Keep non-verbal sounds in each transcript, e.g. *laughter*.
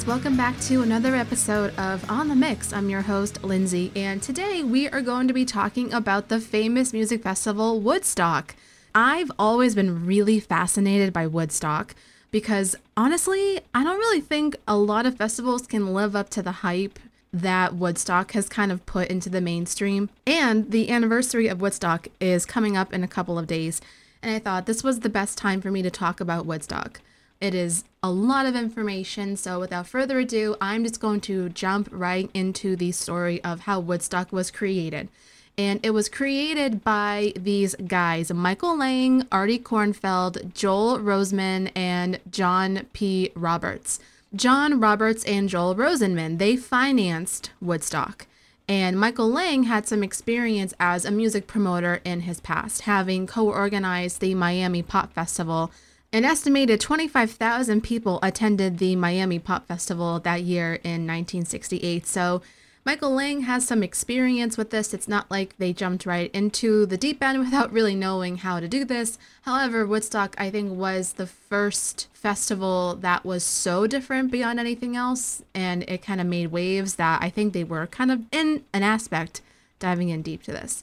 Guys, welcome back to another episode of On the Mix. I'm your host, Lindsay, and today we are going to be talking about the famous music festival Woodstock. I've always been really fascinated by Woodstock because honestly, I don't really think a lot of festivals can live up to the hype that Woodstock has kind of put into the mainstream. And the anniversary of Woodstock is coming up in a couple of days, and I thought this was the best time for me to talk about Woodstock. It is a lot of information, so without further ado, I'm just going to jump right into the story of how Woodstock was created. And it was created by these guys Michael Lang, Artie Kornfeld, Joel Rosenman, and John P. Roberts. John Roberts and Joel Rosenman, they financed Woodstock. And Michael Lang had some experience as a music promoter in his past, having co organized the Miami Pop Festival an estimated 25,000 people attended the Miami Pop Festival that year in 1968. So Michael Lang has some experience with this. It's not like they jumped right into the deep end *laughs* without really knowing how to do this. However, Woodstock, I think, was the first festival that was so different beyond anything else. And it kind of made waves that I think they were kind of in an aspect diving in deep to this.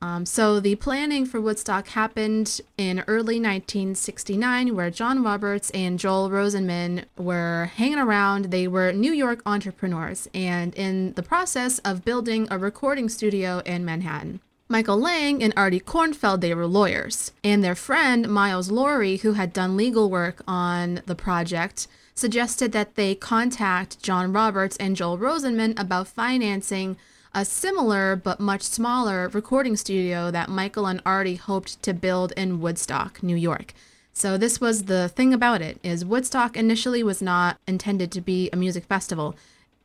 Um, so the planning for Woodstock happened in early 1969, where John Roberts and Joel Rosenman were hanging around. They were New York entrepreneurs, and in the process of building a recording studio in Manhattan. Michael Lang and Artie Kornfeld, they were lawyers, and their friend Miles Lourie, who had done legal work on the project, suggested that they contact John Roberts and Joel Rosenman about financing a similar but much smaller recording studio that Michael and Artie hoped to build in Woodstock, New York. So this was the thing about it is Woodstock initially was not intended to be a music festival.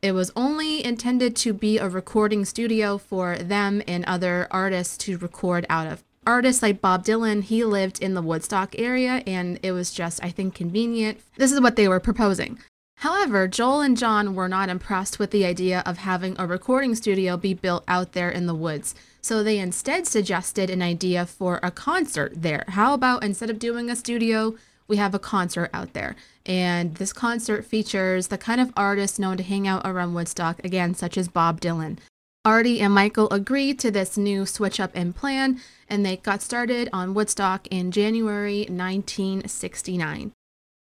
It was only intended to be a recording studio for them and other artists to record out of. Artists like Bob Dylan, he lived in the Woodstock area and it was just, I think, convenient. This is what they were proposing. However, Joel and John were not impressed with the idea of having a recording studio be built out there in the woods, so they instead suggested an idea for a concert there. How about instead of doing a studio, we have a concert out there? And this concert features the kind of artists known to hang out around Woodstock, again, such as Bob Dylan. Artie and Michael agreed to this new switch up in plan, and they got started on Woodstock in January 1969.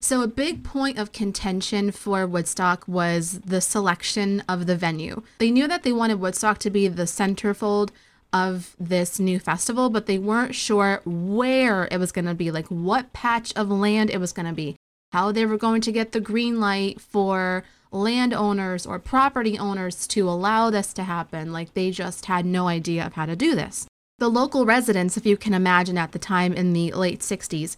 So, a big point of contention for Woodstock was the selection of the venue. They knew that they wanted Woodstock to be the centerfold of this new festival, but they weren't sure where it was going to be, like what patch of land it was going to be, how they were going to get the green light for landowners or property owners to allow this to happen. Like they just had no idea of how to do this. The local residents, if you can imagine at the time in the late 60s,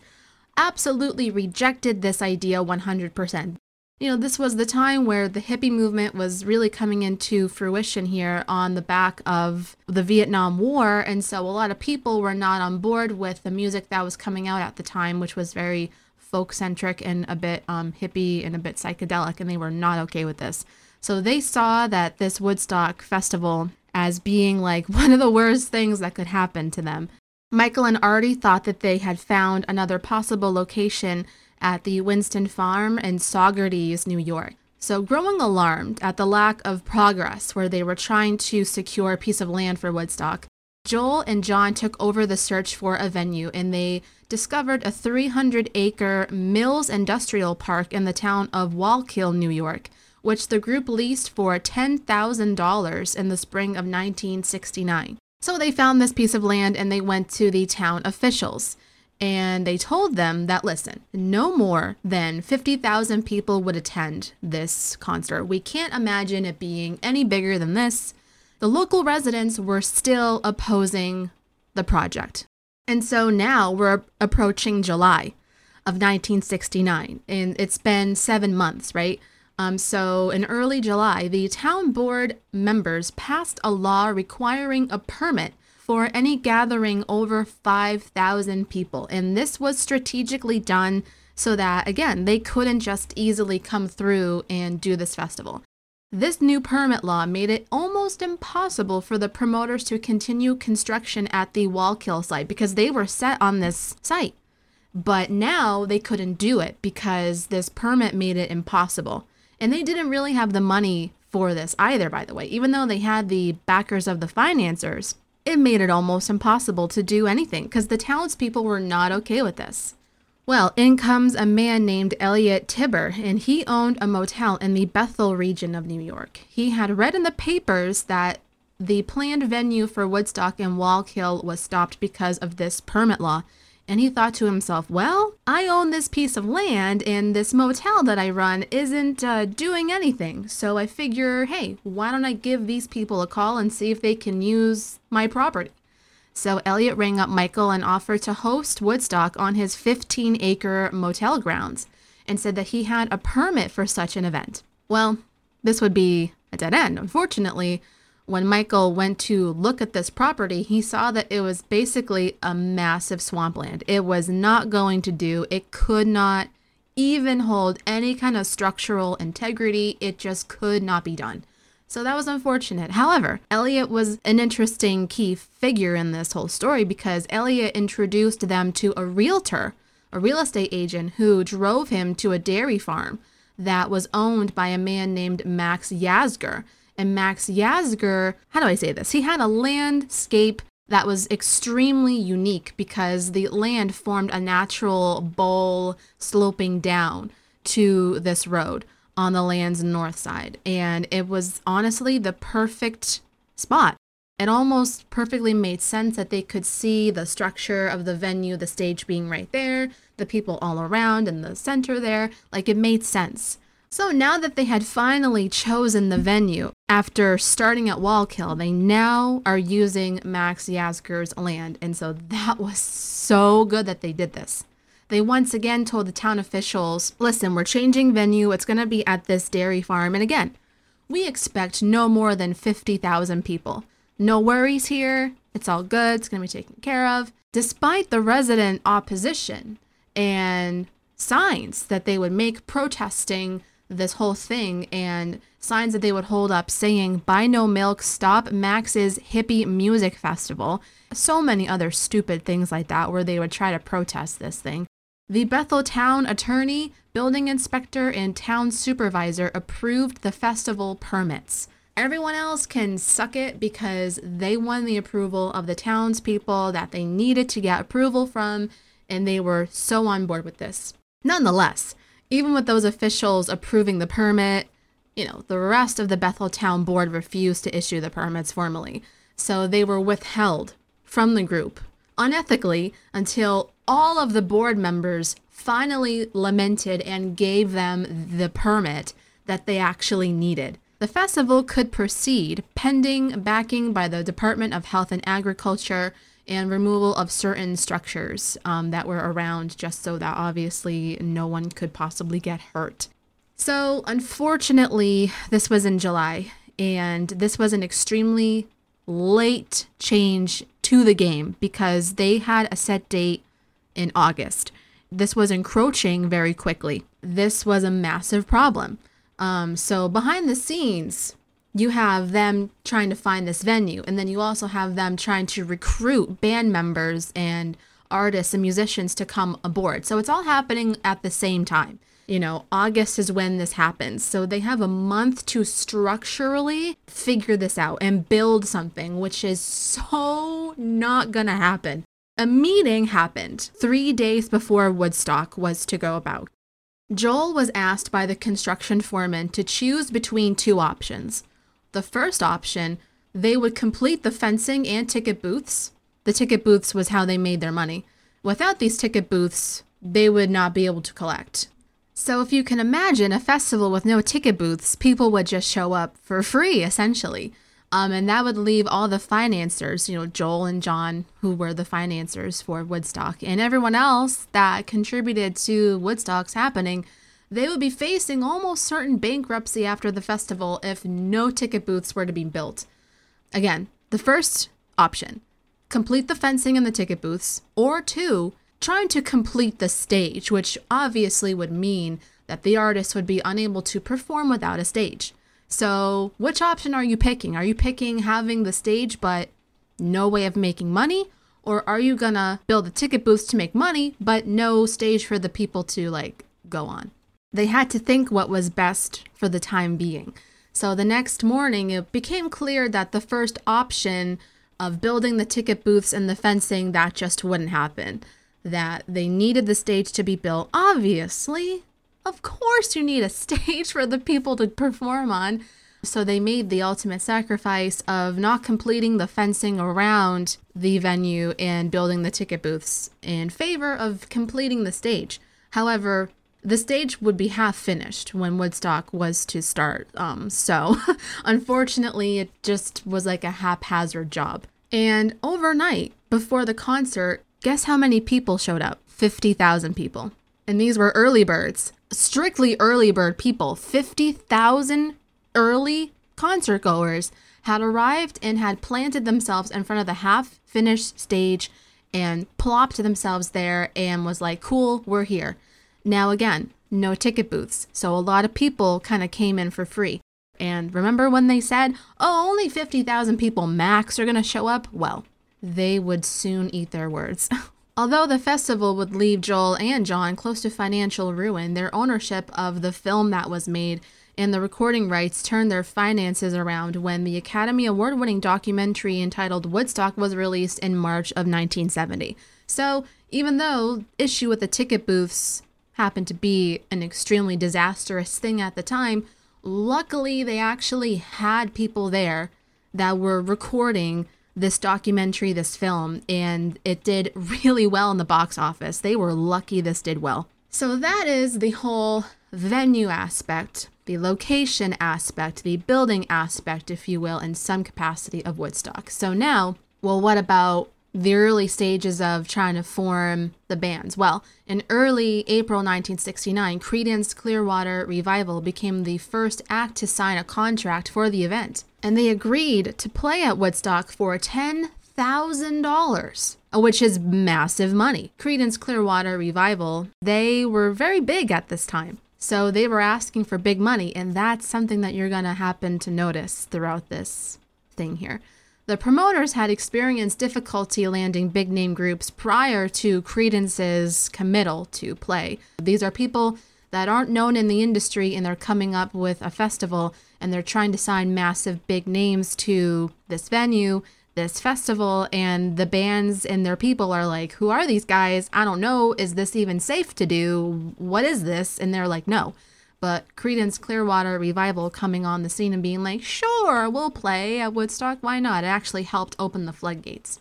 absolutely rejected this idea 100%. You know, this was the time where the hippie movement was really coming into fruition here on the back of the Vietnam War. And so a lot of people were not on board with the music that was coming out at the time, which was very folk centric and a bit um, hippie and a bit psychedelic. And they were not okay with this. So they saw that this Woodstock festival as being like *laughs* one of the worst things that could happen to them. Michael and Artie thought that they had found another possible location at the Winston Farm in Saugerties, New York. So, growing alarmed at the lack of progress where they were trying to secure a piece of land for Woodstock, Joel and John took over the search for a venue and they discovered a 300 acre Mills Industrial Park in the town of Wallkill, New York, which the group leased for $10,000 in the spring of 1969. So they found this piece of land and they went to the town officials and they told them that listen, no more than 50,000 people would attend this concert. We can't imagine it being any bigger than this. The local residents were still opposing the project. And so now we're approaching July of 1969 and it's been 7 months, right? Um, so, in early July, the town board members passed a law requiring a permit for any gathering over 5,000 people. And this was strategically done so that, again, they couldn't just easily come through and do this festival. This new permit law made it almost impossible for the promoters to continue construction at the Wallkill site because they were set on this site. But now they couldn't do it because this permit made it impossible. And they didn't really have the money for this either, by the way. Even though they had the backers of the financiers, it made it almost impossible to do anything because the townspeople were not okay with this. Well, in comes a man named Elliot Tiber, and he owned a motel in the Bethel region of New York. He had read in the papers that the planned venue for Woodstock in Wallkill was stopped because of this permit law. And he thought to himself, well, I own this piece of land, and this motel that I run isn't uh, doing anything. So I figure, hey, why don't I give these people a call and see if they can use my property? So Elliot rang up Michael and offered to host Woodstock on his 15 acre motel grounds and said that he had a permit for such an event. Well, this would be a dead end. Unfortunately, when Michael went to look at this property, he saw that it was basically a massive swampland. It was not going to do, it could not even hold any kind of structural integrity. It just could not be done. So that was unfortunate. However, Elliot was an interesting key figure in this whole story because Elliot introduced them to a realtor, a real estate agent who drove him to a dairy farm that was owned by a man named Max Yasgur. And Max Yasgur, how do I say this? He had a landscape that was extremely unique because the land formed a natural bowl sloping down to this road on the land's north side. And it was honestly the perfect spot. It almost perfectly made sense that they could see the structure of the venue, the stage being right there, the people all around in the center there. Like it made sense. So now that they had finally chosen the venue, after starting at Wallkill, they now are using Max Yasgur's land. And so that was so good that they did this. They once again told the town officials, listen, we're changing venue. It's going to be at this dairy farm. And again, we expect no more than 50,000 people. No worries here. It's all good. It's going to be taken care of. Despite the resident opposition and signs that they would make protesting this whole thing and signs that they would hold up saying, Buy no milk, stop Max's hippie music festival. So many other stupid things like that where they would try to protest this thing. The Bethel Town Attorney, Building Inspector, and Town Supervisor approved the festival permits. Everyone else can suck it because they won the approval of the townspeople that they needed to get approval from, and they were so on board with this. Nonetheless, even with those officials approving the permit, you know, the rest of the Bethel Town Board refused to issue the permits formally. So they were withheld from the group unethically until all of the board members finally lamented and gave them the permit that they actually needed. The festival could proceed pending backing by the Department of Health and Agriculture and removal of certain structures um, that were around just so that obviously no one could possibly get hurt. So, unfortunately, this was in July, and this was an extremely late change to the game because they had a set date in August. This was encroaching very quickly. This was a massive problem. Um, so behind the scenes, you have them trying to find this venue, and then you also have them trying to recruit band members and artists and musicians to come aboard. So it's all happening at the same time. You know, August is when this happens. So they have a month to structurally figure this out and build something, which is so not to happen. A meeting happened three days before Woodstock was to go about. Joel was asked by the construction foreman to choose between two options. The first option, they would complete the fencing and ticket booths. The ticket booths was how they made their money. Without these ticket booths, they would not be able to collect. So, if you can imagine a festival with no ticket booths, people would just show up for free, essentially. Um, and that would leave all the financiers, you know, Joel and John, who were the financiers for Woodstock, and everyone else that contributed to Woodstock's happening, they would be facing almost certain bankruptcy after the festival if no ticket booths were to be built. Again, the first option complete the fencing and the ticket booths, or two, trying to complete the stage, which obviously would mean that the artist would be unable to perform without a stage. So, which option are you picking? Are you picking having the stage but no way of making money? Or are you gonna build the ticket booths to make money but no stage for the people to like go on? They had to think what was best for the time being. So the next morning, it became clear that the first option of building the ticket booths and the fencing, that just wouldn't happen. That they needed the stage to be built. Obviously, of course, you need a *laughs* stage for the people to perform on. So they made the ultimate sacrifice of not completing the fencing around the venue and building the ticket booths in favor of completing the stage. However, the stage would be half finished when Woodstock was to start. Um, so *laughs* unfortunately, it just was like a haphazard job. And overnight, before the concert, guess how many people showed up? 50,000 people. And these were early birds, strictly early bird people. 50,000 early concert goers had arrived and had planted themselves in front of the half finished stage and plopped themselves there and was like, cool, we're here. Now, again, no ticket booths, so a lot of people kind of came in for free. And remember when they said, oh, only 50,000 people max are going to show up? Well, they would soon eat their words. *laughs* Although the festival would leave Joel and John close to financial ruin, their ownership of the film that was made and the recording rights turned their finances around when the Academy Award winning documentary entitled Woodstock was released in March of 1970. So, even though issue with the ticket booths happened to be an extremely disastrous thing at the time, luckily they actually had people there that were recording this documentary, this film, and it did really well in the box office. They were lucky this did well. So that is the whole venue aspect, the location aspect, the building aspect, if you will, in some capacity of Woodstock. So now, well, what about the early stages of trying to form the bands. Well, in early April 1969, Creedence Clearwater Revival became the first act to sign a contract for the event, and they agreed to play at Woodstock for $10,000, uh, which is massive money. Creedence Clearwater Revival, they were very big at this time. So they were asking for big money, and that's something that you're going to happen to notice throughout this thing here. The promoters had experienced difficulty landing big name groups prior to Creedence's committal to play. These are people that aren't known in the industry and they're coming up with a festival and they're trying to sign massive big names to this venue, this festival, and the bands and their people are like, Who are these guys? I don't know. Is this even safe to do? What is this? And they're like, No. But Creedence Clearwater Revival coming on the scene and being like, sure, we'll play at Woodstock, why not? It actually helped open the floodgates.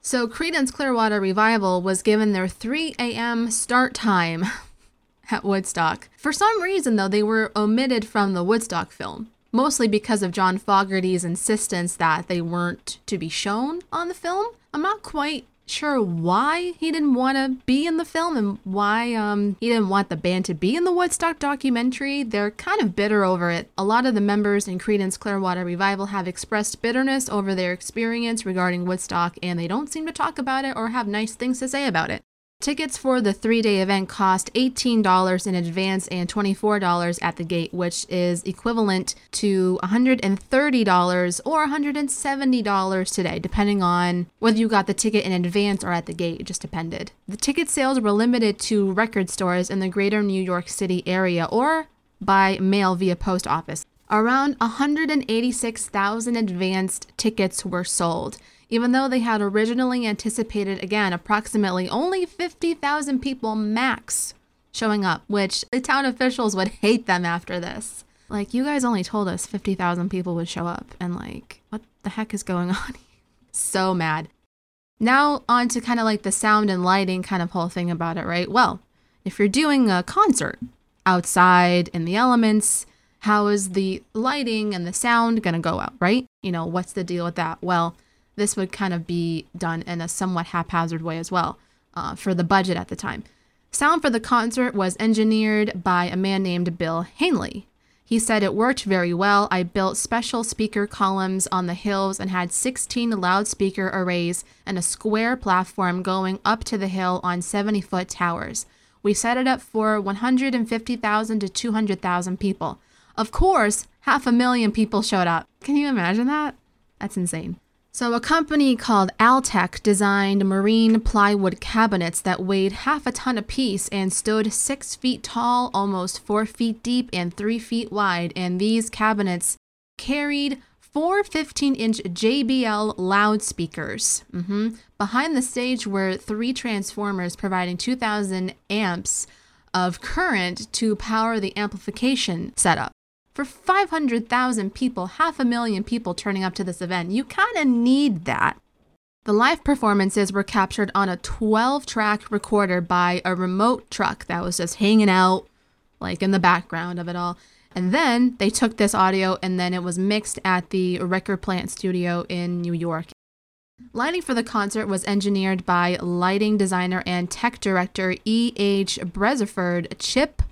So Creedence Clearwater Revival was given their 3 a.m. start time *laughs* at Woodstock. For some reason, though, they were omitted from the Woodstock film, mostly because of John Fogerty's insistence that they weren't to be shown on the film. I'm not quite sure why he didn't want to be in the film and why um, he didn't want the band to be in the Woodstock documentary. They're kind of bitter over it. A lot of the members in Creedence Clearwater Revival have expressed bitterness over their experience regarding Woodstock, and they don't seem to talk about it or have nice things to say about it. Tickets for the three day event cost $18 in advance and $24 at the gate, which is equivalent to $130 or $170 today, depending on whether you got the ticket in advance or at the gate. It just depended. The ticket sales were limited to record stores in the greater New York City area or by mail via post office. Around 186,000 advanced tickets were sold even though they had originally anticipated, again, approximately only 50,000 people max showing up, which the town officials would hate them after this. Like, you guys only told us 50,000 people would show up, and like, what the heck is going *laughs* on? so mad. Now, on to kind of like the sound and lighting kind of whole thing about it, right? Well, if you're doing a concert outside in the elements, how is the lighting and the sound going to go out, right? You know, what's the deal with that? Well, this would kind of be done in a somewhat haphazard way as well uh, for the budget at the time. Sound for the concert was engineered by a man named Bill Hanley. He said it worked very well. I built special speaker columns on the hills and had 16 loudspeaker arrays and a square platform going up to the hill on 70 foot towers. We set it up for 150,000 to 200,000 people. Of course, half a million people showed up. Can you imagine that? That's insane. So, a company called Altec designed marine plywood cabinets that weighed half a ton apiece and stood six feet tall, almost four feet deep, and three feet wide. And these cabinets carried four 15 inch JBL loudspeakers. Mm-hmm. Behind the stage were three transformers providing 2,000 amps of current to power the amplification setup for 500,000 people, half a million people turning up to this event. You kind of need that. The live performances were captured on a 12 track recorder by a remote truck that was just hanging out, like in the background of it all. And then they took this audio and then it was mixed at the Record Plant Studio in New York. Lighting for the concert was engineered by lighting designer and tech director E.H. Beresford Chip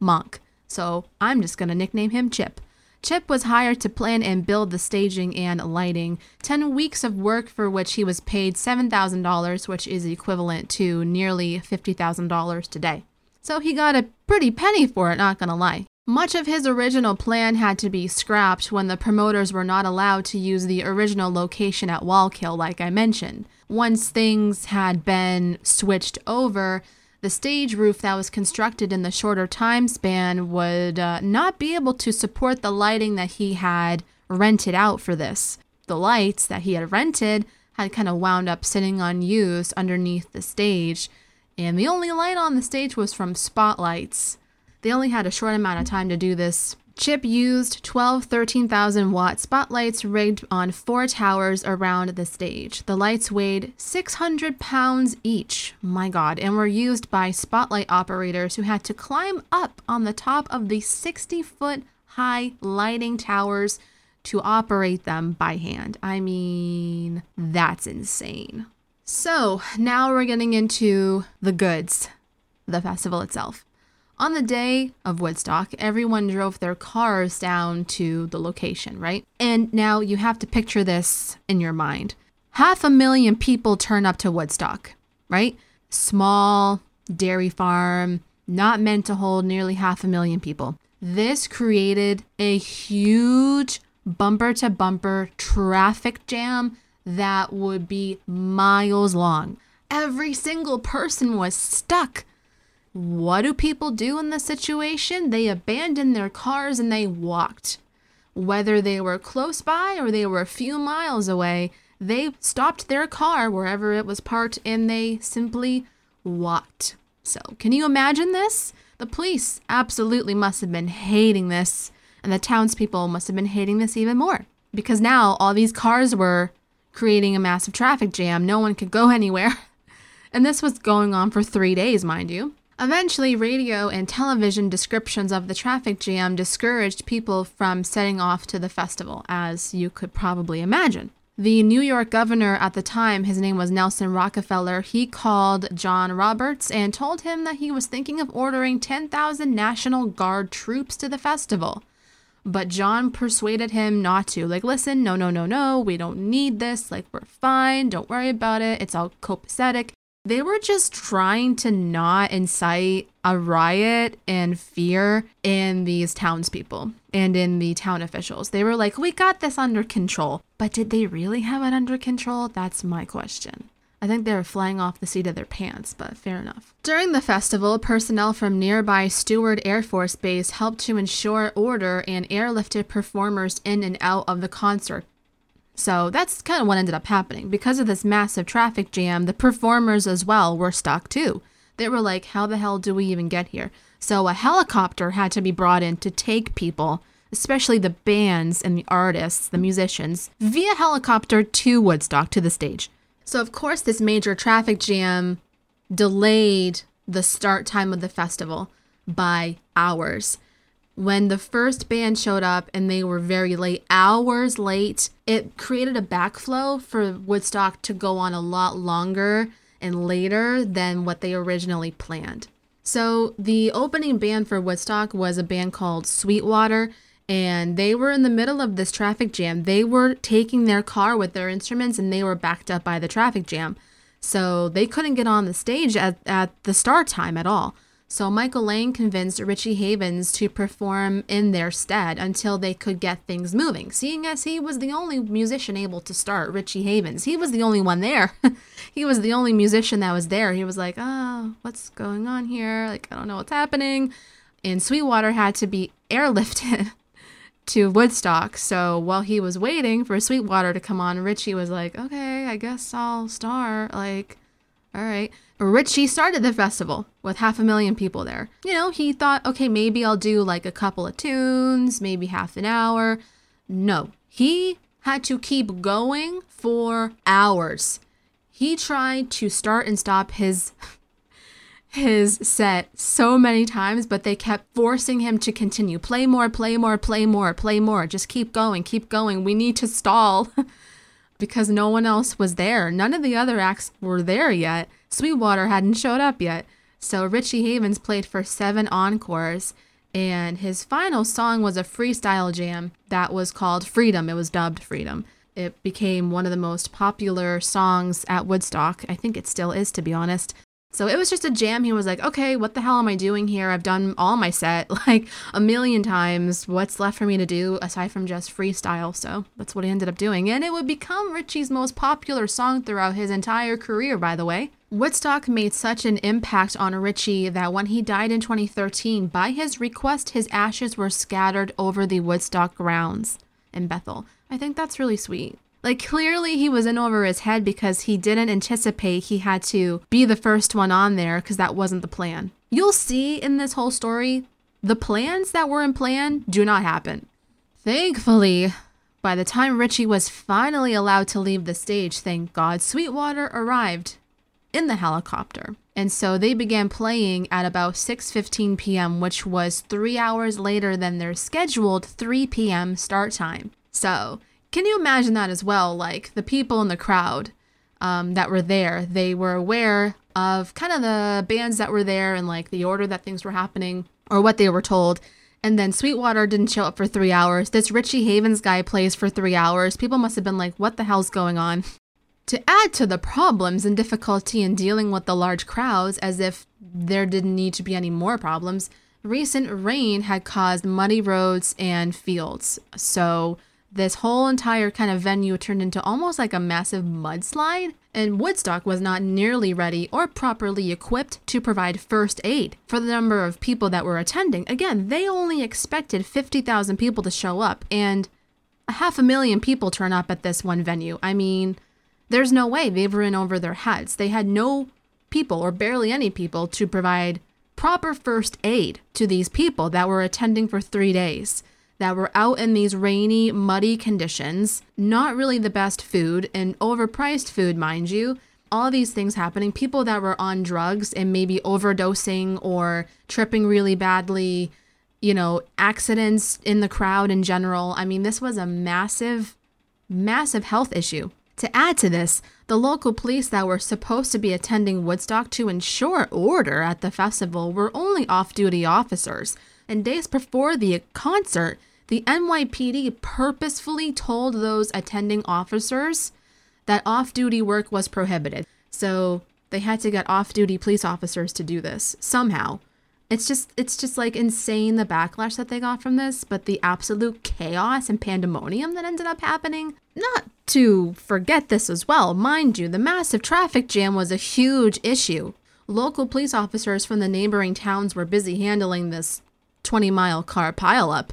Monck. So I'm just going to nickname him Chip. Chip was hired to plan and build the staging and lighting. 10 weeks of work for which he was paid $7,000, which is equivalent to nearly $50,000 today. So he got a pretty penny for it, not gonna lie. Much of his original plan had to be scrapped when the promoters were not allowed to use the original location at Wallkill, like I mentioned. Once things had been switched over, the stage roof that was constructed in the shorter time span would uh, not be able to support the lighting that he had rented out for this. The lights that he had rented had kind of wound up sitting unused underneath the stage, and the only light on the stage was from spotlights. They only had a short amount of time to do this Chip used 12 13,000 watt spotlights rigged on four towers around the stage. The lights weighed 600 pounds each, my god, and were used by spotlight operators who had to climb up on the top of the 60 foot high lighting towers to operate them by hand. I mean, that's insane. So now we're getting into the goods, the festival itself. On the day of Woodstock, everyone drove their cars down to the location, right? And now you have to picture this in your mind. Half a million people turn up to Woodstock, right? Small dairy farm, not meant to hold nearly half a million people. This created a huge bumper to bumper traffic jam that would be miles long. Every single person was stuck what do people do in this situation? They abandoned their cars and they walked. Whether they were close by or they were a few miles away, they stopped their car wherever it was parked and they simply walked. So, can you imagine this? The police absolutely must have been hating this, and the townspeople must have been hating this even more because now all these cars were creating a massive traffic jam. No one could go *laughs* anywhere. And this was going on for three days, mind you. Eventually, radio and television descriptions of the traffic jam discouraged people from setting off to the festival, as you could probably imagine. The New York governor at the time, his name was Nelson Rockefeller, he called John Roberts and told him that he was thinking of ordering 10,000 National Guard troops to the festival. But John persuaded him not to. Like, listen, no, no, no, no, we don't need this. Like, we're fine. Don't worry about it. It's all copacetic. They were just trying to not incite a riot and fear in these townspeople and in the town officials. They were like, we got this under control. But did they really have it under control? That's my question. I think they were flying off the seat of their pants, but fair enough. During the festival, personnel from nearby Stewart Air Force Base helped to ensure order and airlifted performers in and out of the concert so that's kind of what ended up happening. Because of this massive traffic jam, the performers as well were stuck too. They were like, how the hell do we even get here? So a helicopter had to be brought in to take people, especially the bands and the artists, the musicians, via helicopter to Woodstock to the stage. So, of course, this major traffic jam delayed the start time of the festival by hours when the first band showed up and they were very late, hours late, it created a backflow for Woodstock to go on a lot longer and later than what they originally planned. So, the opening band for Woodstock was a band called Sweetwater, and they were in the middle of this traffic jam. They were taking their car with their instruments and they were backed up by the traffic jam. So, they couldn't get on the stage at, at the start time at all. So Michael Lang convinced Richie Havens to perform in their stead until they could get things moving. Seeing as he was the only musician able to start, Richie Havens, he was the only one there. *laughs* he was the only musician that was there. He was like, "Oh, what's going on here? Like I don't know what's happening." And Sweetwater had to be airlifted *laughs* to Woodstock. So while he was waiting for Sweetwater to come on, Richie was like, "Okay, I guess I'll start." Like, all right. Richie started the festival with half a million people there. You know, he thought, okay, maybe I'll do like a couple of tunes, maybe half an hour. No, he had to keep going for hours. He tried to start and stop his *laughs* his set so many times, but they kept forcing him to continue. Play more, play more, play more, play more. Just keep going, keep going. We need to stall *laughs* because no one else was there. None of the other acts were there yet. Sweetwater hadn't showed up yet. So Richie Havens played for seven encores, and his final song was a freestyle jam that was called Freedom. It was dubbed Freedom. It became one of the most popular songs at Woodstock. I think it still is, to be honest. So it was just a jam. He was like, okay, what the hell am I doing here? I've done all my set *laughs* like a million times. What's left for me to do aside from just freestyle? So that's what he ended up doing. And it would become Richie's most popular song throughout his entire career, by the way. Woodstock made such an impact on Richie that when he died in 2013, by his request, his ashes were scattered over the Woodstock grounds in Bethel. I think that's really sweet. Like, clearly, he was in over his head because he didn't anticipate he had to be the first one on there because that wasn't the plan. You'll see in this whole story, the plans that were in plan do not happen. Thankfully, by the time Richie was finally allowed to leave the stage, thank God, Sweetwater arrived in the helicopter. And so they began playing at about 6:15 p.m., which was 3 hours later than their scheduled 3 p.m. start time. So, can you imagine that as well? Like the people in the crowd um, that were there, they were aware of kind of the bands that were there and like the order that things were happening or what they were told. And then Sweetwater didn't show up for three hours. This Richie Havens guy plays for three hours. People must have been like, what the hell's going on? To add to the problems and difficulty in dealing with the large crowds, as if there didn't need to be any more problems, recent rain had caused muddy roads and fields. So this whole entire kind of venue turned into almost like a massive mudslide, and Woodstock was not nearly ready or properly equipped to provide first aid for the number of people that were attending. Again, they only expected 50,000 people to show up, and a half a million people turn up at this one venue. I mean, there's no way they were in over their heads. They had no people or barely any people to provide proper first aid to these people that were attending for three days that were out in these rainy, muddy conditions, not really the best food, and overpriced food, mind you. All these things happening, people that were on drugs and maybe overdosing or tripping really badly, you know, accidents in the crowd in general. I mean, this was a massive, massive health issue. To add to this, the local police that were supposed to be attending Woodstock to ensure order at the festival were only off duty officers. And days before the concert, the NYPD purposefully told those attending officers that off duty work was prohibited. So they had to get off duty police officers to do this somehow. It's just it's just like insane the backlash that they got from this, but the absolute chaos and pandemonium that ended up happening. Not to forget this as well, mind you, the massive traffic jam was a huge issue. Local police officers from the neighboring towns were busy handling this 20 mile car pileup.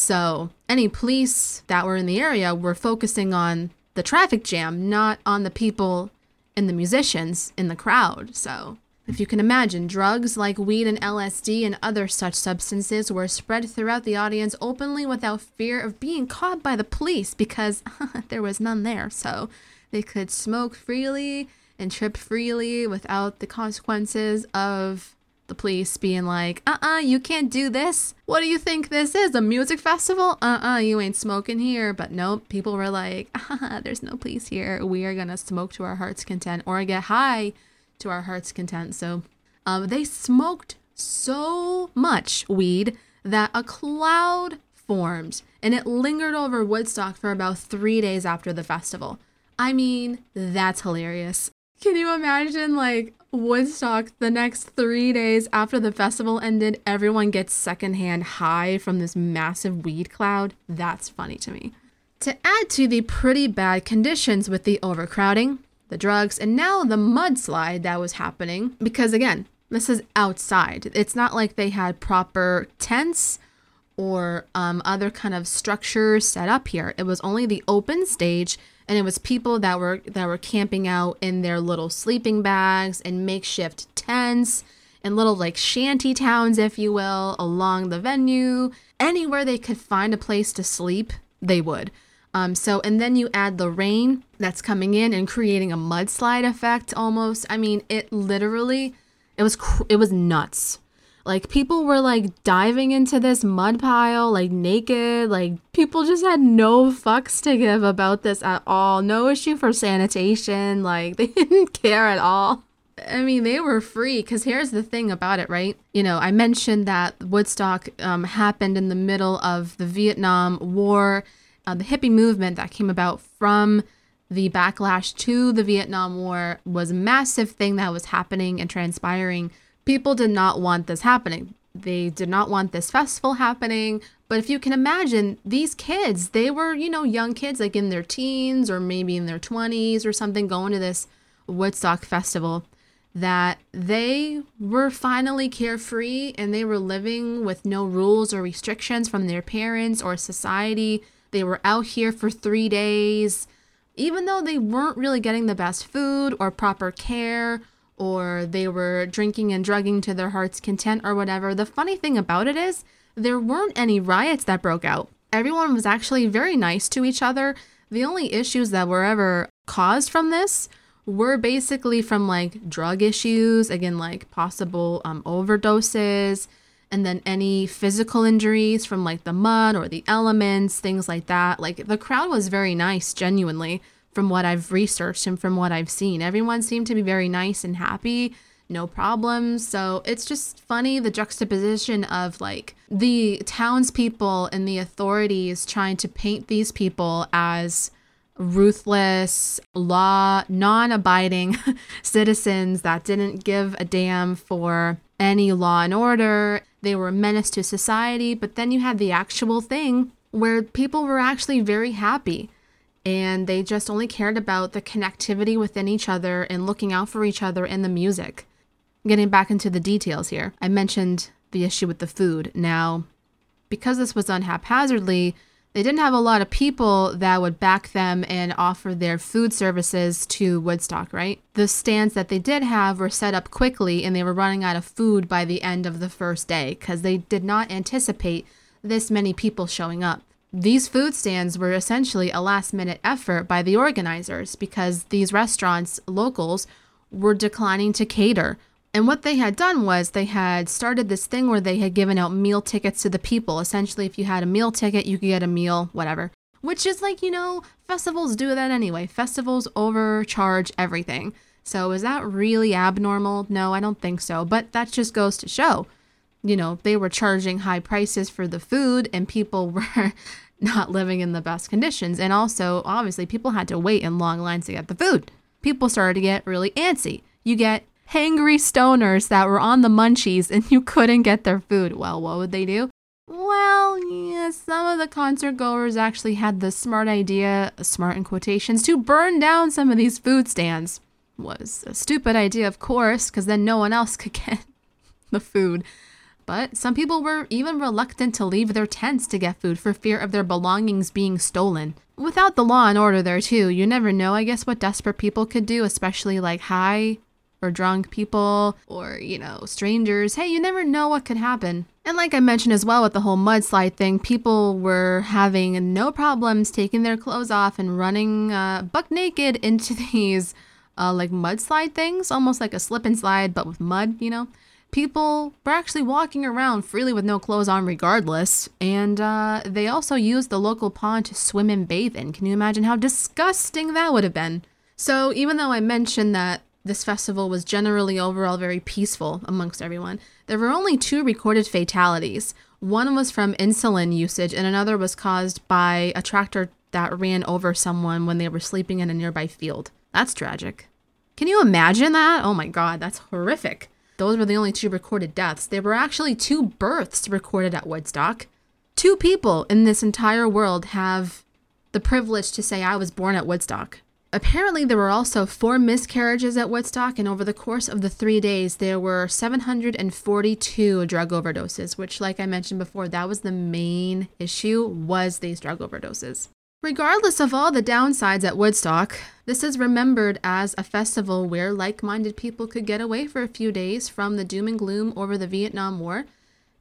So any police that were in the area were focusing on the traffic jam, not on the people and the musicians in the crowd. So if you can imagine, drugs like weed and LSD and other such substances were spread throughout the audience openly without fear of being caught by the police because *laughs* there was none there. So they could smoke freely and trip freely without the consequences of the police being like, uh uh-uh, uh you can't do this. What do you think this is? A music festival? Uh uh-uh, uh you ain't smoking here. But nope, people were like, uh, *laughs* there's no police here. We are gonna smoke to our heart's content or get high to our heart's content. So um, they smoked so much weed that a cloud formed and it lingered over Woodstock for about three days after the festival. I mean, that's hilarious. Can you imagine like Woodstock the next three days after the festival ended? Everyone gets secondhand high from this massive weed cloud. That's funny to me. To add to the pretty bad conditions with the overcrowding, the drugs, and now the mudslide that was happening, because again, this is outside. It's not like they had proper tents or um, other kind of structures set up here. It was only the open stage and it was people that were that were camping out in their little sleeping bags and makeshift tents and little like shanty towns if you will along the venue. Anywhere they could find a place to sleep they would. Um, so and then you add the rain that's coming in and creating a mudslide effect almost. I mean it literally it was cr- it was nuts like people were like diving into this mud pile like naked. Like people just had no fucks to give about this at all. No issue for sanitation. Like *laughs* they didn't care at all. I mean, they were free because here's the thing about it, right? You know, I mentioned that Woodstock um, happened in the middle of the Vietnam War, uh, the hippie movement that came about from the backlash to the Vietnam War was a massive thing that was happening and transpiring people did not want this happening. They did not want this festival happening. But if you can imagine, these kids, they were, you know, young kids, like in their teens or maybe in their 20s or something, going to this Woodstock festival, that they were finally carefree and they were living with no rules or restrictions from their parents or society. They were out here for three days. Even though they weren't really getting the best food or proper care or they were drinking and drugging to their heart's content or whatever. The funny thing about it is, there weren't any riots that broke out. Everyone was actually very nice to each other. The only issues that were ever caused from this were basically from like drug issues, again, like possible um, overdoses, and then any physical injuries from like the mud or the elements, things like that. Like the crowd was very nice, genuinely from what I've researched and from what I've seen. Everyone seemed to be very nice and happy, no problems. So it's just funny the juxtaposition of like the townspeople and the authorities trying to paint these people as ruthless, law, non abiding *laughs* citizens that didn't give a damn for any law and order. They were a menace to society. But then you had the actual thing where people were actually very happy and they just only cared about the connectivity within each other and looking out for each other in the music. Getting back into the details here, I mentioned the issue with the food. Now, because this was done haphazardly, they didn't have a lot of people that would back them and offer their food services to Woodstock, right? The stands that they did have were set up quickly and they were running out of food by the end of the first day because they did not anticipate this many people showing up. These food stands were essentially a last minute effort by the organizers because these restaurants, locals, were declining to cater. And what they had done was they had started this thing where they had given out meal tickets to the people. Essentially, if you had a meal ticket, you could get a meal, whatever. Which is like, you know, festivals do that anyway. Festivals overcharge everything. So is that really abnormal? No, I don't think so. But that just goes to show you know, they were charging high prices for the food and people *laughs* were not living in the best conditions. And also, obviously, people had to wait in long lines to get the food. People started to get really antsy. You get hangry stoners that were on the munchies and you couldn't get their food. Well, what would they do? Well, yeah, some of the concert goers actually had the smart idea, smart in quotations, to burn down some of these food stands. Was a stupid idea, of course, because then no one else could *laughs* get the food. But some people were even reluctant to leave their tents to get food for fear of their belongings being stolen. Without the law and order there, too, you never know, I guess, what desperate people could do, especially like high or drunk people or, you know, strangers. Hey, you never know what could happen. And like I mentioned as well with the whole mudslide thing, people were having no problems taking their clothes off and running uh, buck naked *laughs* into these uh, like mudslide things, almost like a slip and slide, but with mud, you know people were actually walking around freely with no clothes on regardless and uh, they also used the local pond to swim and bathe in. Can you imagine how disgusting that would have been? So even though i mentioned that this festival was generally overall very peaceful amongst everyone there were only two recorded fatalities. One was from insulin usage and another was caused by a tractor that ran over someone when they were sleeping in a nearby field. That's tragic. Can you imagine that? Oh my God, that's horrific. Those were the only two recorded deaths. There were actually two births recorded at Woodstock. Two people in this entire world have the privilege to say, I was born at Woodstock. Apparently, there were also four miscarriages at Woodstock, and over the course of the three days, there were 742 drug overdoses, which, like I mentioned before, that was the main issue, was these drug overdoses. Regardless of all the downsides at Woodstock, this is remembered as a festival where like minded people could get away for a few days from the doom and gloom over the Vietnam War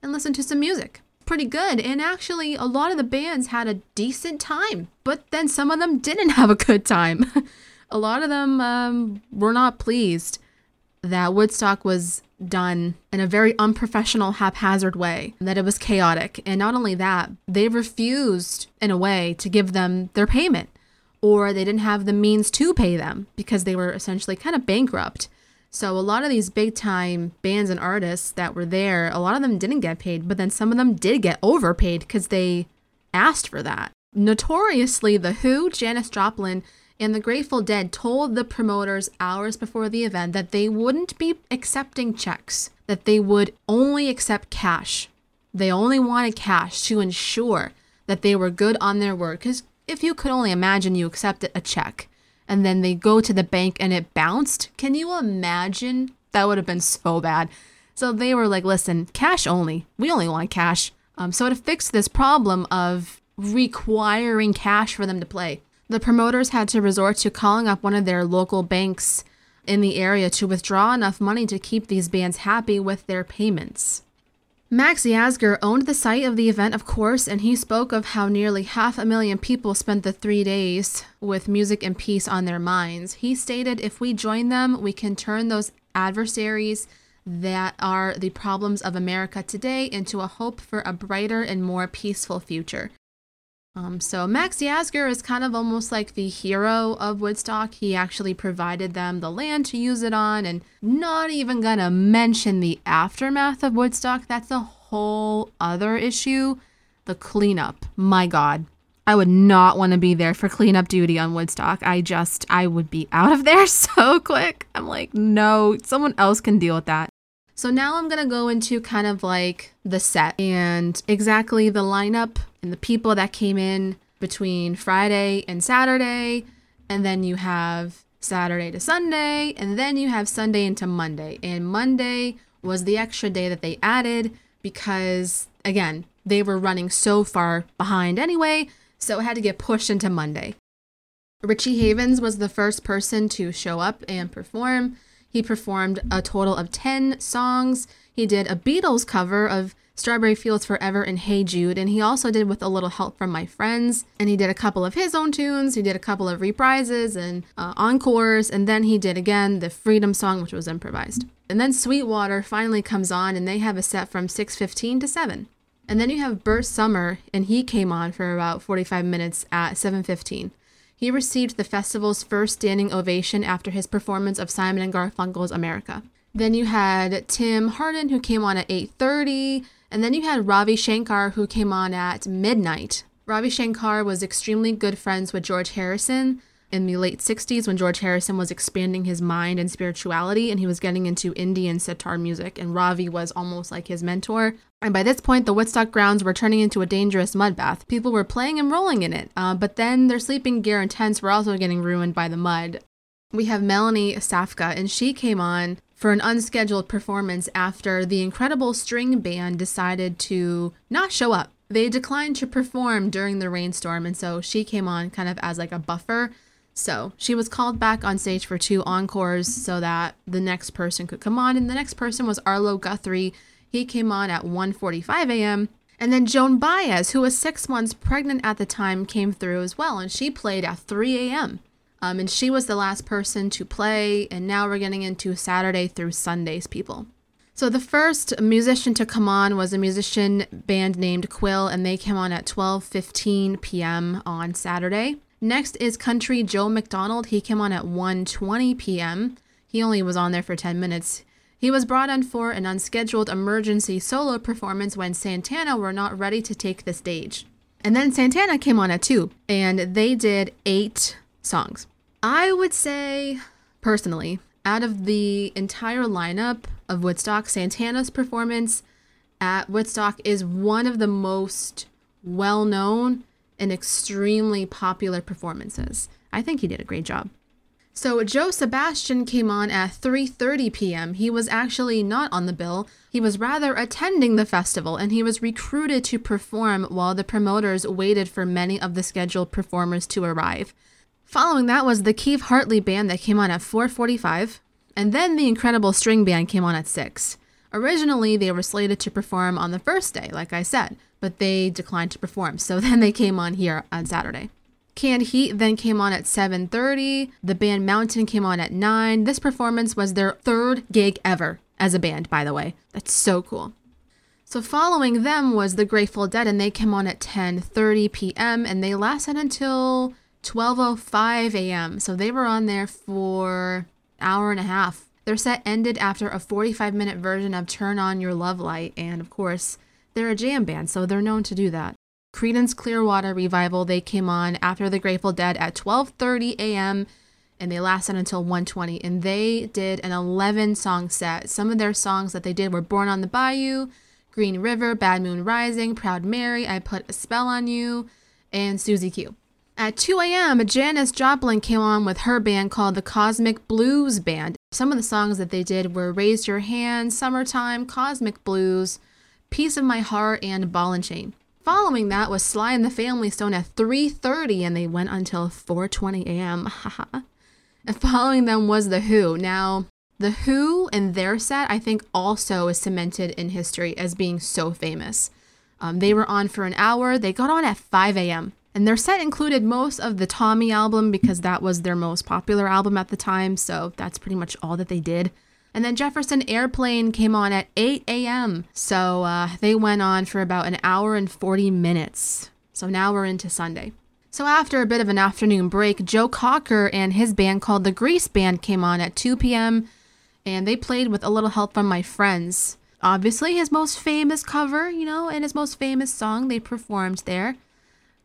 and listen to some music pretty good. And actually, a lot of the bands had a decent time, but then some of them *laughs* didn't have a good time. *laughs* a lot of them um, were not pleased that Woodstock was done in a very unprofessional, haphazard way, that it was chaotic. And not only that, they refused, in a way, to give them their payment, or they didn't have the means to pay them because they were essentially kind of bankrupt. So a lot of these big time bands and artists that were there, a lot of them didn't get paid, but then some of them did get overpaid because they asked for that. Notoriously, The Who, Janis Joplin, and the Grateful Dead told the promoters hours before the event that they wouldn't be accepting checks, that they would only accept cash. They only wanted cash to ensure that they were good on their word. Because if you could only imagine you accepted a check and then they go to the bank and it bounced. Can you imagine? That would have been so bad. So they were like, listen, cash only. We only want cash. Um, so to fix this problem of requiring cash for them to play, the promoters had to resort to calling up one of their local banks in the area to withdraw enough money to keep these bands happy with their payments. Max Yasgur owned the site of the event, of course, and he spoke of how nearly half a million people spent the three days with music and peace on their minds. He stated, if we join them, we can turn those adversaries that are the problems of America today into a hope for a brighter and more peaceful future. Um, so Max Yasgur is kind of almost like the hero of Woodstock. He actually provided them the land to use it on, and not even gonna mention the aftermath of Woodstock. That's a whole other issue. The cleanup. My God. I would not want to be there for cleanup duty on Woodstock. I just, I would be out of there *laughs* so quick. I'm like, no, someone else can deal with that. So now I'm going to go into kind of like the set and exactly the lineup and the people that came in between Friday and Saturday. And then you have Saturday to Sunday. And then you have Sunday into Monday. And Monday was the extra day that they added because, again, they were running so far behind anyway. So it had to get pushed into Monday. Richie Havens was the first person to show up and perform. He performed a total of 10 songs. He did a Beatles cover of Strawberry Fields Forever and Hey Jude, and he also did with a little help from my friends. And he did a couple of his own tunes. He did a couple of reprises and uh, encores, and then he did again the Freedom song, which was improvised. And then Sweetwater finally comes on, and they have a set from 6:15 to 7. And then you have Bert Sommer, and he came on for about 45 minutes at 7:15. He received the festival's first standing ovation after his performance of Simon and Garfunkel's America. Then you had Tim Hardin who came on at 8:30, and then you had Ravi Shankar who came on at midnight. Ravi Shankar was extremely good friends with George Harrison, in the late 60s when George Harrison was expanding his mind and spirituality and he was getting into Indian sitar music, and Ravi was almost like his mentor. And by this point, the Woodstock grounds were turning into a dangerous mud bath. People were playing and rolling in it, uh, but then their sleeping gear and tents were also getting ruined by the mud. We have Melanie Safka, and she came on for an unscheduled performance after the incredible string band decided to not show up. They declined to perform during the rainstorm, and so she came on kind of as like a buffer so she was called back on stage for two encores so that the next person could come on. And the next person was Arlo Guthrie. He came on at 1:45 a.m. And then Joan Baez, who was six months pregnant at the time, came through as well, and she played at 3 a.m. Um, and she was the last person to play. And now we're getting into Saturday through Sundays people. So the first musician to come on was a musician band named Quill, and they came on at 12:15 p.m. on Saturday. Next is Country Joe McDonald. He came on at 1:20 p.m. He only was on there for 10 minutes. He was brought on for an unscheduled emergency solo performance when Santana were not ready to take the stage. And then Santana came on at 2 and they did 8 songs. I would say personally Out of the entire lineup of Woodstock, Santana's performance at Woodstock is one of the most well known and extremely popular performances. I think he did a great job. So Joe Sebastian came on at 3:30 p.m. He was actually not on the bill. He was rather attending the festival and he was recruited to perform while the promoters waited for many of the scheduled performers to arrive. Following that was the Keith Hartley band that came on at 4:45 and then the incredible string band came on at 6. Originally, they were slated to perform on the first day, like I said, but they declined to perform. So *laughs* then they came on here on Saturday. Canned Heat then came on at 7:30. The band Mountain came on at 9. This performance was their third gig ever as a band, by the way. That's so cool. So following them was the Grateful Dead and they came on at 10:30 p.m. and they lasted until 12:05 a.m. So they were on there for hour and a half. Their set ended after a 45 minute version of Turn On Your Love Light and of course, they're a jam band, so they're known to do that. Creedence Clearwater Revival, they came on after the Grateful Dead at 12:30 a.m. and they lasted until 1:20 and they did an 11 song set. Some of their songs that they did were Born on the Bayou, Green River, Bad Moon Rising, Proud Mary, I Put a Spell on You, and Susie Q. At 2 a.m., Janis Joplin came on with her band called the Kozmic Blues Band. Some of the songs that they did were Raise Your Hand, Summertime, Kozmic Blues, Piece of My Heart, and Ball and Chain. Following that was Sly and the Family Stone at 3:30 and they went until 4:20 a.m. *laughs* and following them was The Who. Now, The Who and their set I think also is cemented in history as being so famous. Um, they were on for an hour. They got on at 5 a.m. And their set included most of the Tommy album because that was their most popular album at the time. So that's pretty much all that they did. And then Jefferson Airplane came on at 8 a.m. So uh, they went on for about an hour and 40 minutes. So now we're into Sunday. So after a bit of an afternoon break, Joe Cocker and his band called the Grease Band came on at 2 p.m. and they played with a little help from my friends. Obviously, his most famous cover, you know, and his most famous song they performed there.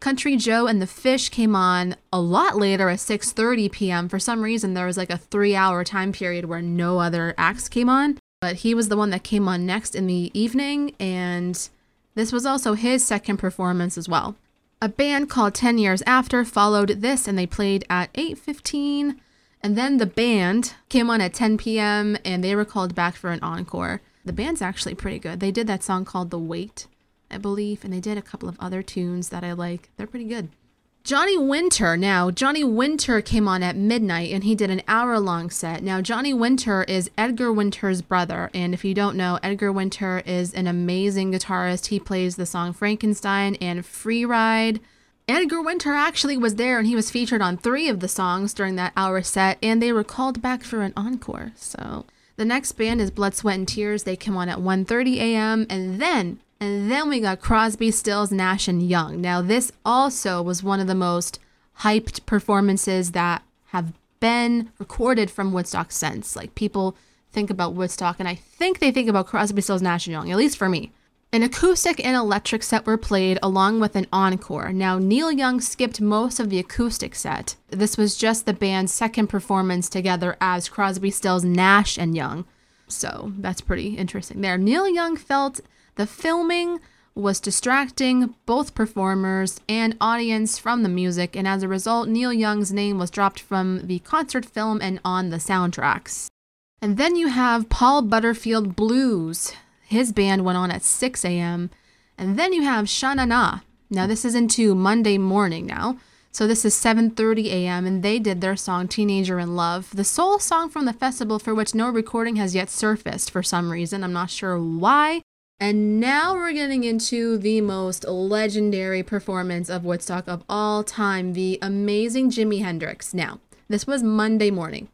Country Joe and the Fish came on a lot later at 6:30 p.m. For some reason there was like a 3-hour time period where no other acts came on, but he was the one that came on next in the evening and this was also his second performance as well. A band called 10 Years After followed this and they played at 8:15 and then the band came on at 10 p.m. and they were called back for an encore. The band's actually pretty good. They did that song called The Weight I believe, and they did a couple of other tunes that I like. They're pretty good. Johnny Winter. Now, Johnny Winter came on at midnight and he did an hour long set. Now, Johnny Winter is Edgar Winter's brother. And if you don't know, Edgar Winter is an amazing guitarist. He plays the song Frankenstein and Free Ride. Edgar Winter actually was there and he was featured on three of the songs during that hour set, and they were called back for an encore. So the next band is Blood, Sweat, and Tears. They come on at 1:30 a.m. and then and then we got Crosby, Stills, Nash, and Young. Now, this also was one of the most hyped performances that have been recorded from Woodstock since. Like, people think about Woodstock, and I think they think about Crosby, Stills, Nash, and Young, at least for me. An acoustic and electric set were played along with an encore. Now, Neil Young skipped most of the acoustic set. This was just the band's second performance together as Crosby, Stills, Nash, and Young. So that's pretty interesting there. Neil Young felt the filming was distracting both performers and audience from the music, and as a result, Neil Young's name was dropped from the concert film and on the soundtracks. And then you have Paul Butterfield Blues. His band went on at 6 a.m. And then you have Sha Na Na. Now this is into Monday morning now. So this is 7:30 a.m. and they did their song Teenager in Love, the sole song from the festival for which no recording has yet surfaced for some reason. I'm not sure why, and now we're getting into the most legendary performance of Woodstock of all time, the amazing Jimi Hendrix. Now, this was Monday morning.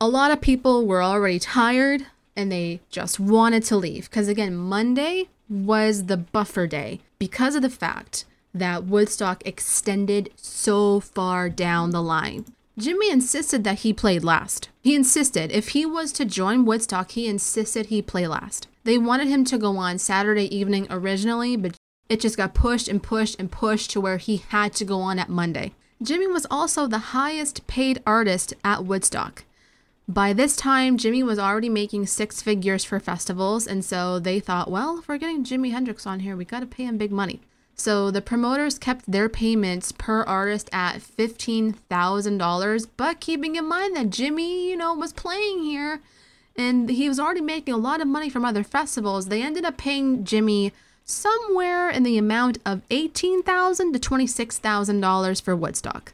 A lot of people were already tired and they just wanted to leave because, again, Monday was the buffer day because of the fact that Woodstock extended so far down the line. Jimi insisted that he played last. He insisted if he was to join Woodstock, he insisted he play last. They wanted him to go on Saturday evening originally, but it just got pushed and pushed and pushed to where he had to go on at Monday. Jimi was also the highest paid artist at Woodstock. By this time, Jimi was already making six figures for festivals, and so they thought, well, if we're getting Jimi Hendrix on here, we got to pay him big money. So the promoters kept their payments per artist at $15,000, but keeping in mind that Jimi, you know, was playing here and he was already making a lot of money from other festivals, they ended up paying Jimi somewhere in the amount of 18,000 to $26,000 for Woodstock.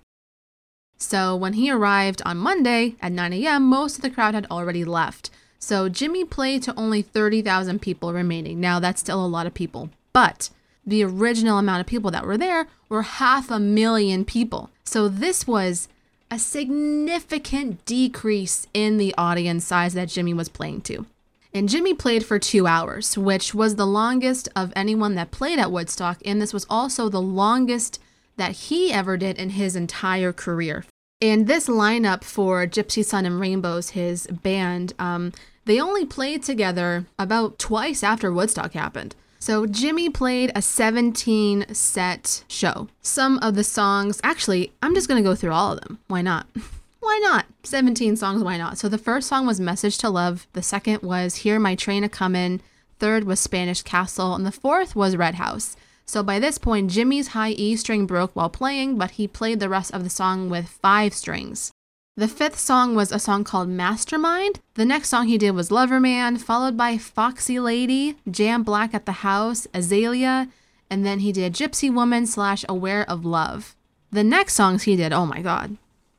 So when he arrived on Monday at 9 a.m., most of the crowd had already left. So Jimi played to only 30,000 people remaining. Now that's still a lot of people, but the original amount of people that were there were half a million people. So this was a significant decrease in the audience size that Jimi was playing to. And Jimi played for two hours, which was the longest of anyone that played at Woodstock, and this was also the longest that he ever did in his entire career. And this lineup for Gypsy Sun and Rainbows, his band, um, they only played together about twice after Woodstock happened. So Jimi played a 17 set show. Some of the songs, actually, I'm just going to go through all of them. Why not? *laughs* why not? 17 songs, why not? So the first song was Message to Love. The second was Hear My Train a Comin'. Third was Spanish Castle. And the fourth was Red House. So by this point, Jimi's high E string broke while playing, but he played the rest of the song with five strings. The fifth song was a song called Mastermind. The next song he did was Loverman, followed by Foxy Lady, Jam Black at the House, Azalea, and then he did Gypsy Woman slash Aware of Love. The next songs he did, oh my god.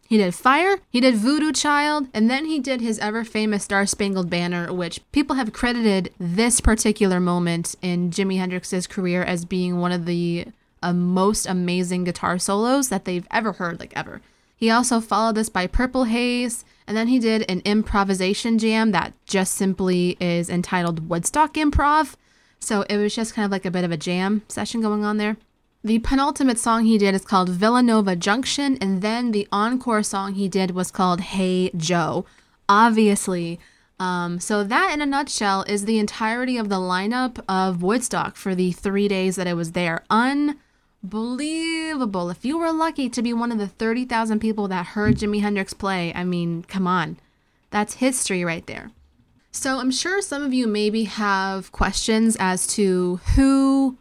He did Fire, he did Voodoo Child, and then he did his ever famous Star Spangled Banner, which people have credited this particular moment in Jimi Hendrix's career as being one of the uh, most amazing guitar solos that they've ever heard, like ever. He also followed this by Purple Haze, and then he did an improvisation jam that just simply is entitled Woodstock Improv. So it was just kind of like a bit of a jam session going on there. The penultimate song he did is called Villanova Junction, and then the encore song he did was called Hey Joe. Obviously, um, so that in a nutshell is the entirety of the lineup of Woodstock for the three days that it was there. Un believable. If you were lucky to be one of the 30,000 people that heard Jimi Hendrix play, I mean, come on. That's history right there. So I'm sure some of you maybe have questions as to who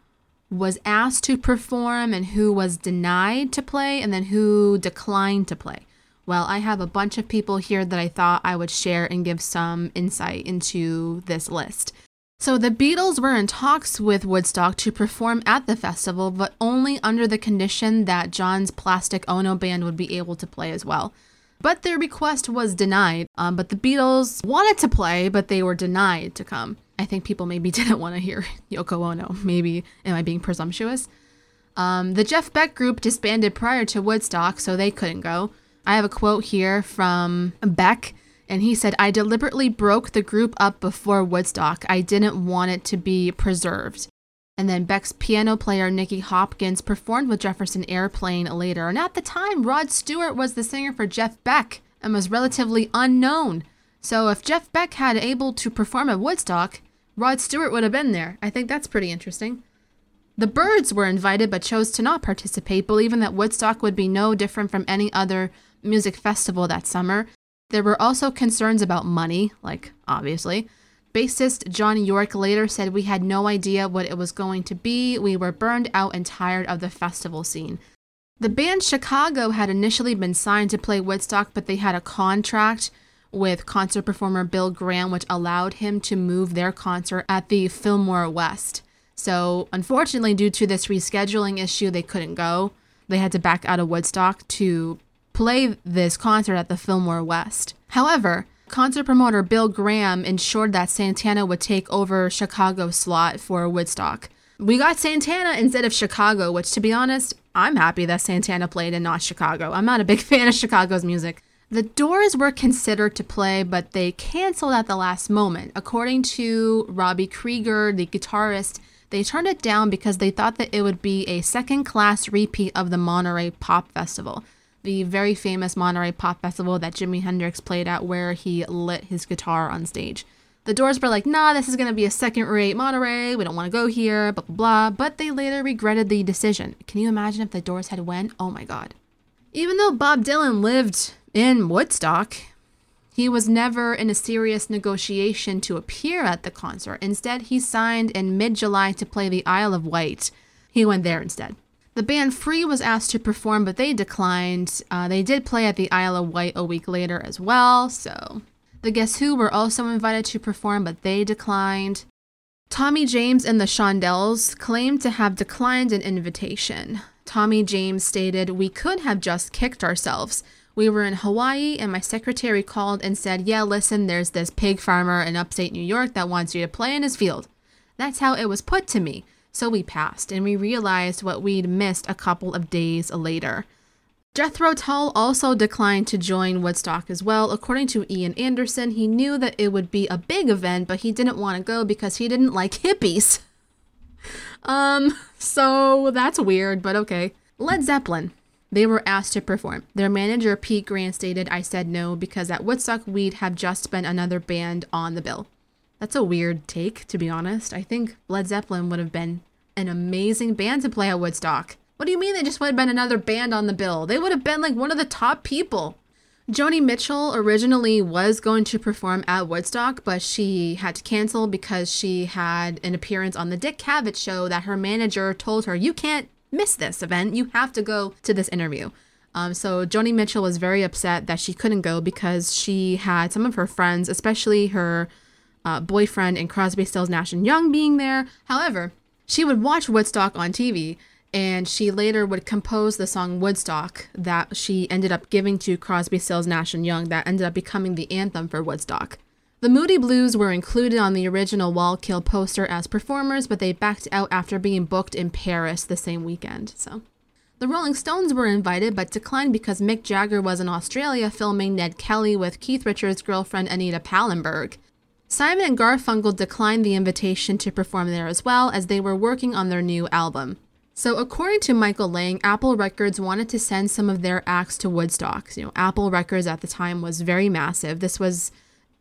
was asked to perform and who was denied to play and then who declined to play. Well, I have a bunch of people here that I thought I would share and give some insight into this list. So the Beatles were in talks with Woodstock to perform at the festival, but only under the condition that John's Plastic Ono band would be able to play as well. But their request was denied. Um, but the Beatles wanted to play, but they were denied to come. I think people maybe *laughs* didn't want to hear Yoko Ono. Maybe am I being presumptuous? Um, the Jeff Beck group disbanded prior to Woodstock, so they couldn't go. I have a quote here from Beck and he said, I deliberately broke the group up before Woodstock. I didn't want it to be preserved. And then Beck's piano player, Nicky Hopkins, performed with Jefferson Airplane later. And at the time, Rod Stewart was the singer for Jeff Beck and was relatively unknown. So if Jeff Beck had able to perform at Woodstock, Rod Stewart would have been there. I think that's pretty interesting. The Byrds were invited but chose to not participate, believing that Woodstock would be no different from any other music festival that summer, there were also concerns about money, like obviously. Bassist John York later said, We had no idea what it was going to be. We were burned out and tired of the festival scene. The band Chicago had initially been signed to play Woodstock, but they had a contract with concert performer Bill Graham, which allowed him to move their concert at the Fillmore West. So, unfortunately, due to this rescheduling issue, they couldn't go. They had to back out of Woodstock to play this concert at the Fillmore West. However, concert promoter Bill Graham ensured that Santana would take over Chicago's slot for Woodstock. We got Santana instead of Chicago, which to be honest, I'm happy that Santana played and not Chicago. I'm not a big *laughs* fan of Chicago's music. The Doors were considered to play, but they canceled at the last moment. According to Robbie Krieger, the guitarist, they turned it down because they thought that it would be a second class repeat of the Monterey Pop Festival the very famous Monterey Pop Festival that Jimi Hendrix played at, where he lit his guitar on stage. The Doors were like, nah, this is going to be a second rate Monterey. We don't want to go here, blah, blah, blah. But they later regretted the decision. Can you imagine if the Doors had went? Oh my God. Even though Bob Dylan lived in Woodstock, He was never in a serious negotiation to appear at the concert. Instead, he signed in mid July to play the Isle of Wight. He went there instead. The band Free was asked to perform, but they declined. Uh, they did play at the Isle of Wight a week later as well, so. The Guess Who were also invited to perform, but they declined. Tommy James and the Shondells claimed to have declined an invitation. Tommy James stated, We could have just kicked ourselves. We were in Hawaii, and my secretary called and said, Yeah, listen, there's this pig farmer in upstate New York that wants you to play in his field. That's how it was put to me. So we passed, and we realized what we'd missed a couple of days later. Jethro Tull also declined to join Woodstock as well. According to Ian Anderson, he knew that it would be a big event, but he didn't want to go because he didn't like hippies. *laughs* um, so that's weird, but okay. Led Zeppelin. They were asked to perform. Their manager, Pete Grant, stated, I said no because at Woodstock we'd have just been another band on the bill. That's a weird take, to be honest. I think Led Zeppelin would have been an amazing band to play at Woodstock. What do you mean they just would have been another band on the bill? They would have been like one of the top people. Joni Mitchell originally was going to perform at Woodstock, but she had to cancel because she had an appearance on the Dick Cavett show that her manager told her, You can't miss this event. You have to go to this interview. Um, so Joni Mitchell was very upset that she couldn't go because she had some of her friends, especially her uh, boyfriend and Crosby, Stills, Nash and Young, being there. However, she would watch Woodstock on TV, and she later would compose the song Woodstock that she ended up giving to Crosby, Stills, Nash and Young. That ended up becoming the anthem for Woodstock. The Moody Blues were included on the original Wallkill poster as performers, but they backed out after being booked in Paris the same weekend. So, the Rolling Stones were invited but declined because Mick Jagger was in Australia filming Ned Kelly with Keith Richards' girlfriend Anita Pallenberg. Simon and Garfunkel declined the invitation to perform there as well, as they were working on their new album. So, according to Michael Lang, Apple Records wanted to send some of their acts to Woodstock. You know, Apple Records at the time was very massive. This was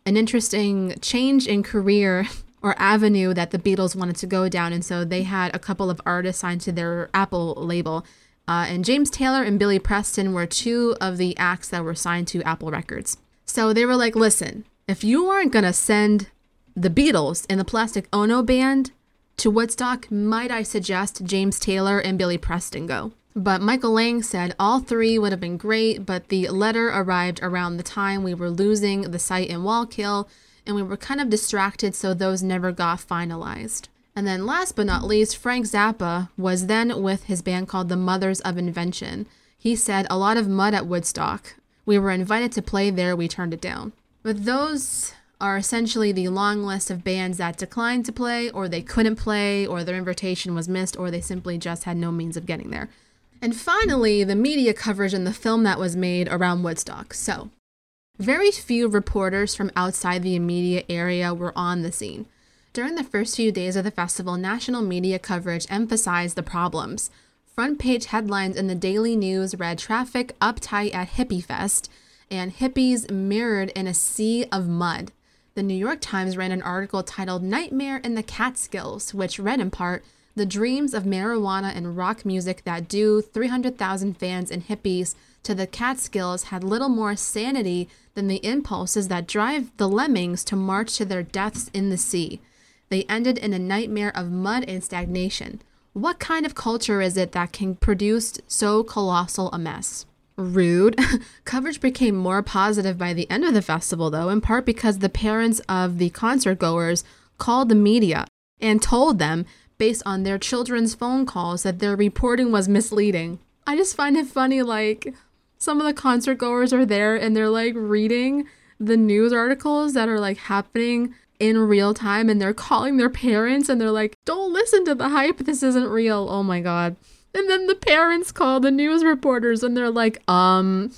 an interesting change in career *laughs* or avenue that the Beatles wanted to go down. And so they had a couple of artists signed to their Apple label. Uh, and James Taylor and Billy Preston were two of the acts that were signed to Apple Records. So they were like, listen, if you aren't going to send the Beatles and the Plastic Ono band to Woodstock, might I suggest James Taylor and Billy Preston go? But Michael Lang said all three would have been great, but the letter arrived around the time we were losing the site in Wallkill, and we were kind of distracted, so those never got finalized. And then, last but not least, Frank Zappa was then with his band called the Mothers of Invention. He said, A lot of mud at Woodstock. We were invited to play there, we turned it down. But those are essentially the long list of bands that declined to play, or they couldn't play, or their invitation was missed, or they simply just had no means of getting there. And finally, the media coverage in the film that was made around Woodstock. So, very few reporters from outside the immediate area were on the scene. During the first few days of the festival, national media coverage emphasized the problems. Front page headlines in the Daily News read Traffic uptight at Hippie Fest and hippies mirrored in a sea of mud. The New York Times ran an article titled Nightmare in the Catskills, which read in part the dreams of marijuana and rock music that do 300,000 fans and hippies to the Catskills had little more sanity than the impulses that drive the lemmings to march to their deaths in the sea. They ended in a nightmare of mud and stagnation. What kind of culture is it that can produce so colossal a mess? Rude. *laughs* Coverage became more positive by the end of the festival, though, in part because the parents of the concert goers called the media and told them based on their children's phone calls that their reporting was misleading. I just find it funny, like, some of the concert goers are there and they're like reading the news articles that are like happening in real time and they're calling their parents and they're like, don't listen to the hype, this isn't real. Oh my god. And then the parents call the news reporters and they're like, um,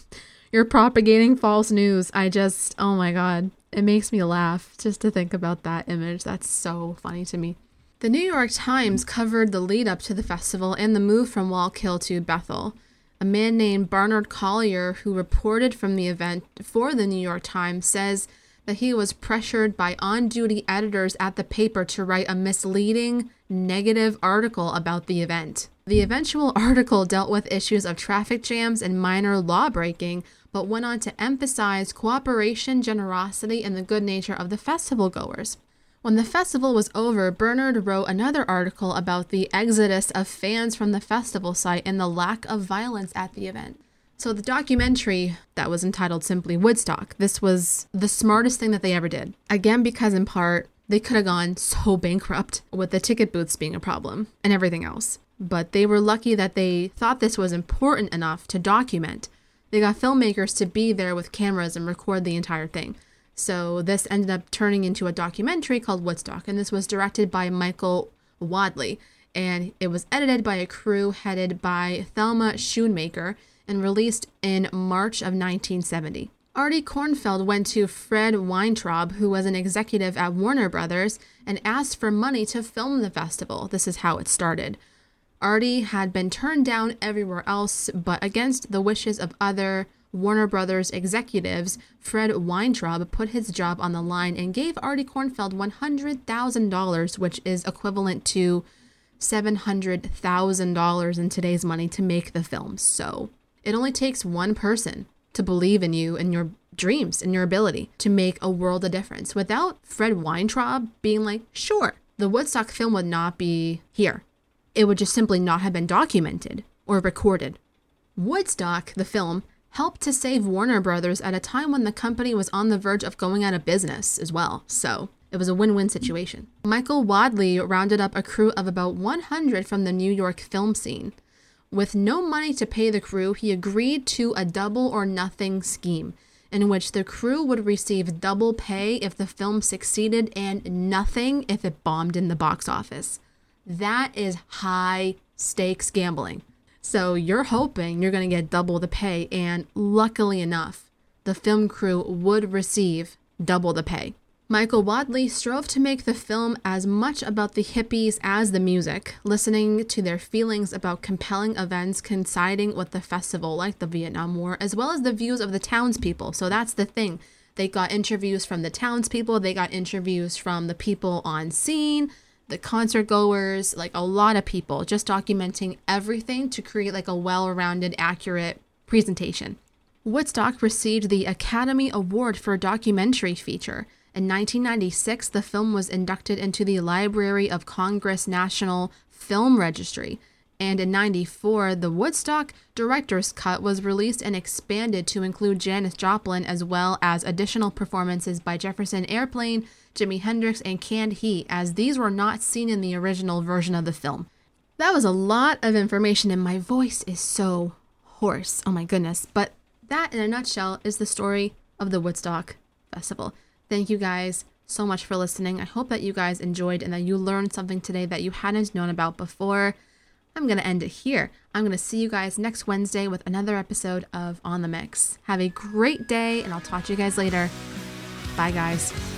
you're propagating false news. I just, oh my god. It makes me laugh just to think about that image. That's so funny to me. The New York Times covered the lead up to the festival and the move from Wallkill to Bethel. A man named Barnard Collier, who reported from the event for the New York Times, says that he was pressured by on duty editors at the paper to write a misleading, negative article about the event. The eventual article dealt with issues of traffic jams and minor law breaking, but went on to emphasize cooperation, generosity, and the good nature of the festival goers. When the festival was over, Bernard wrote another article about the exodus of fans from the festival site and the lack of violence at the event. So, the documentary that was entitled simply Woodstock, this was the smartest thing that they ever did. Again, because in part, they could have gone so bankrupt with the ticket booths being a problem and everything else. But they were lucky that they thought this was important enough to document. They got filmmakers to be there with cameras and record the entire thing. So this ended up turning into a documentary called Woodstock, and this was directed by Michael Wadleigh, and it was edited by a crew headed by Thelma Schoonmaker and released in March of 1970. Artie Kornfeld went to Fred Weintraub, who was an executive at Warner Brothers, and asked for money to film the festival. This is how it started. Artie had been turned down everywhere else, but against the wishes of other Warner Brothers executives, Fred Weintraub put his job on the line and gave Artie Kornfeld $100,000, which is equivalent to $700,000 in today's money to make the film. So it only takes one person to believe in you and your dreams and your ability to make a world of difference. Without Fred Weintraub being like, sure, the Woodstock film would not be here. It would just simply not have been documented or recorded. Woodstock, the film, helped to save Warner Brothers at a time when the company was on the verge of going out of business as well. So it was a win win situation. Michael Wadleigh rounded up a crew of about 100 from the New York film scene. With no money to pay the crew, he agreed to a double or nothing scheme in which the crew would receive double pay if the film succeeded and nothing if it bombed in the box office. That is high stakes gambling. So you're hoping you're going to get double the pay, and luckily enough, the film crew would receive double the pay. Michael Wadleigh strove to make the film as much about the hippies as the music, listening to their feelings about compelling events coinciding with the festival, like the Vietnam War, as well as the views of the townspeople. So that's the thing. They got interviews from the townspeople, they got interviews from the people on scene, the concert goers, like a lot of people, just documenting everything to create like a well rounded, accurate presentation. Woodstock received the Academy Award for documentary feature. In 1996, the film was inducted into the Library of Congress National Film Registry, and in 94, the Woodstock Director's Cut was released and expanded to include Janis Joplin as well as additional performances by Jefferson Airplane, Jimi Hendrix, and Canned Heat, as these were not seen in the original version of the film. That was a lot of information, and my voice is so hoarse. Oh my goodness. But that, in a nutshell, is the story of the Woodstock Festival. Thank you guys so much for listening. I hope that you guys enjoyed and that you learned something today that you hadn't known about before. I'm going to end it here. I'm going to see you guys next Wednesday with another episode of On the Mix. Have a great day, and I'll talk to you guys later. Bye, guys.